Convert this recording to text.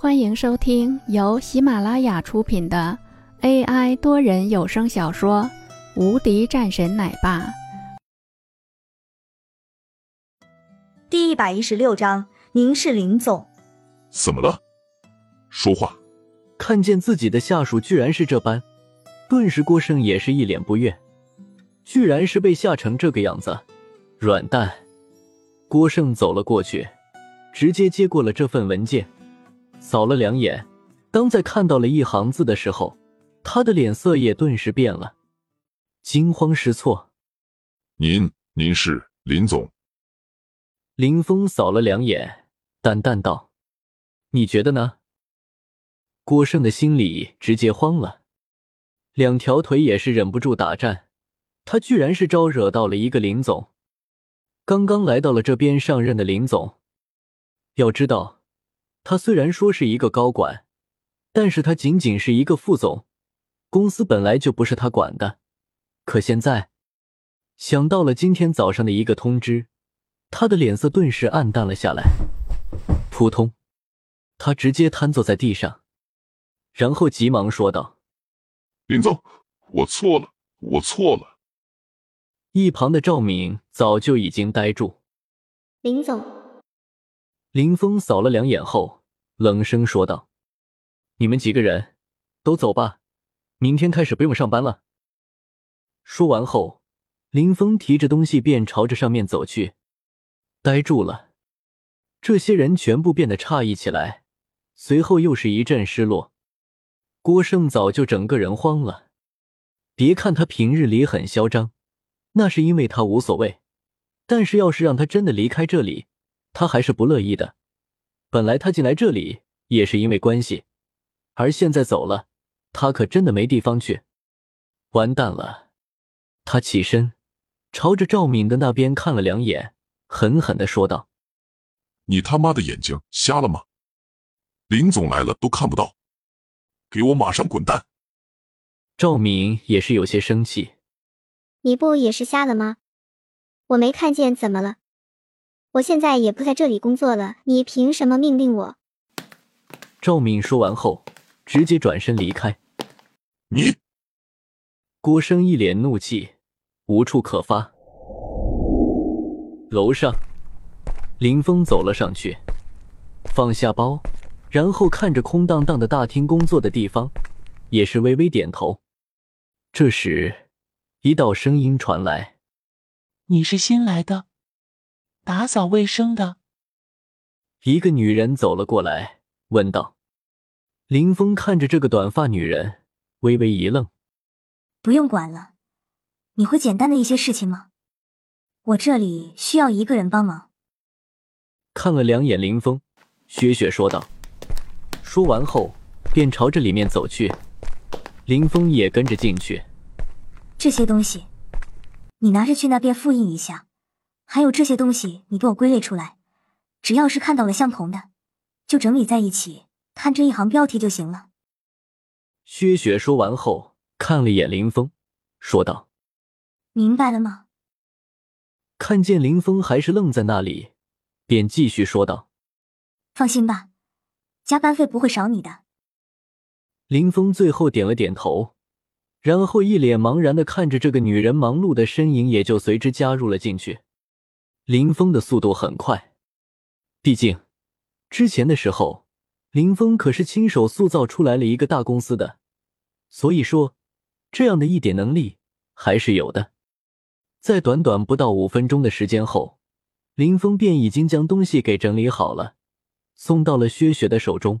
欢迎收听由喜马拉雅出品的 AI 多人有声小说《无敌战神奶爸》第一百一十六章。您是林总？怎么了？说话！看见自己的下属居然是这般，顿时郭胜也是一脸不悦，居然是被吓成这个样子，软蛋！郭胜走了过去，直接接过了这份文件。扫了两眼，当在看到了一行字的时候，他的脸色也顿时变了，惊慌失措。您，您是林总？林峰扫了两眼，淡淡道：“你觉得呢？”郭胜的心里直接慌了，两条腿也是忍不住打颤。他居然是招惹到了一个林总，刚刚来到了这边上任的林总，要知道。他虽然说是一个高管，但是他仅仅是一个副总，公司本来就不是他管的。可现在想到了今天早上的一个通知，他的脸色顿时暗淡了下来。扑通，他直接瘫坐在地上，然后急忙说道：“林总，我错了，我错了。”一旁的赵敏早就已经呆住。林总，林峰扫了两眼后。冷声说道：“你们几个人都走吧，明天开始不用上班了。”说完后，林峰提着东西便朝着上面走去，呆住了。这些人全部变得诧异起来，随后又是一阵失落。郭胜早就整个人慌了。别看他平日里很嚣张，那是因为他无所谓，但是要是让他真的离开这里，他还是不乐意的。本来他进来这里也是因为关系，而现在走了，他可真的没地方去，完蛋了！他起身，朝着赵敏的那边看了两眼，狠狠的说道：“你他妈的眼睛瞎了吗？林总来了都看不到，给我马上滚蛋！”赵敏也是有些生气：“你不也是瞎了吗？我没看见，怎么了？”我现在也不在这里工作了，你凭什么命令我？赵敏说完后，直接转身离开。你，郭生一脸怒气，无处可发。楼上，林峰走了上去，放下包，然后看着空荡荡的大厅工作的地方，也是微微点头。这时，一道声音传来：“你是新来的？”打扫卫生的一个女人走了过来，问道：“林峰看着这个短发女人，微微一愣。不用管了，你会简单的一些事情吗？我这里需要一个人帮忙。”看了两眼林峰，雪雪说道。说完后，便朝着里面走去。林峰也跟着进去。这些东西，你拿着去那边复印一下。还有这些东西，你给我归类出来，只要是看到了相同的，就整理在一起，看这一行标题就行了。薛雪说完后，看了眼林峰，说道：“明白了吗？”看见林峰还是愣在那里，便继续说道：“放心吧，加班费不会少你的。”林峰最后点了点头，然后一脸茫然的看着这个女人忙碌的身影，也就随之加入了进去。林峰的速度很快，毕竟之前的时候，林峰可是亲手塑造出来了一个大公司的，所以说这样的一点能力还是有的。在短短不到五分钟的时间后，林峰便已经将东西给整理好了，送到了薛雪的手中。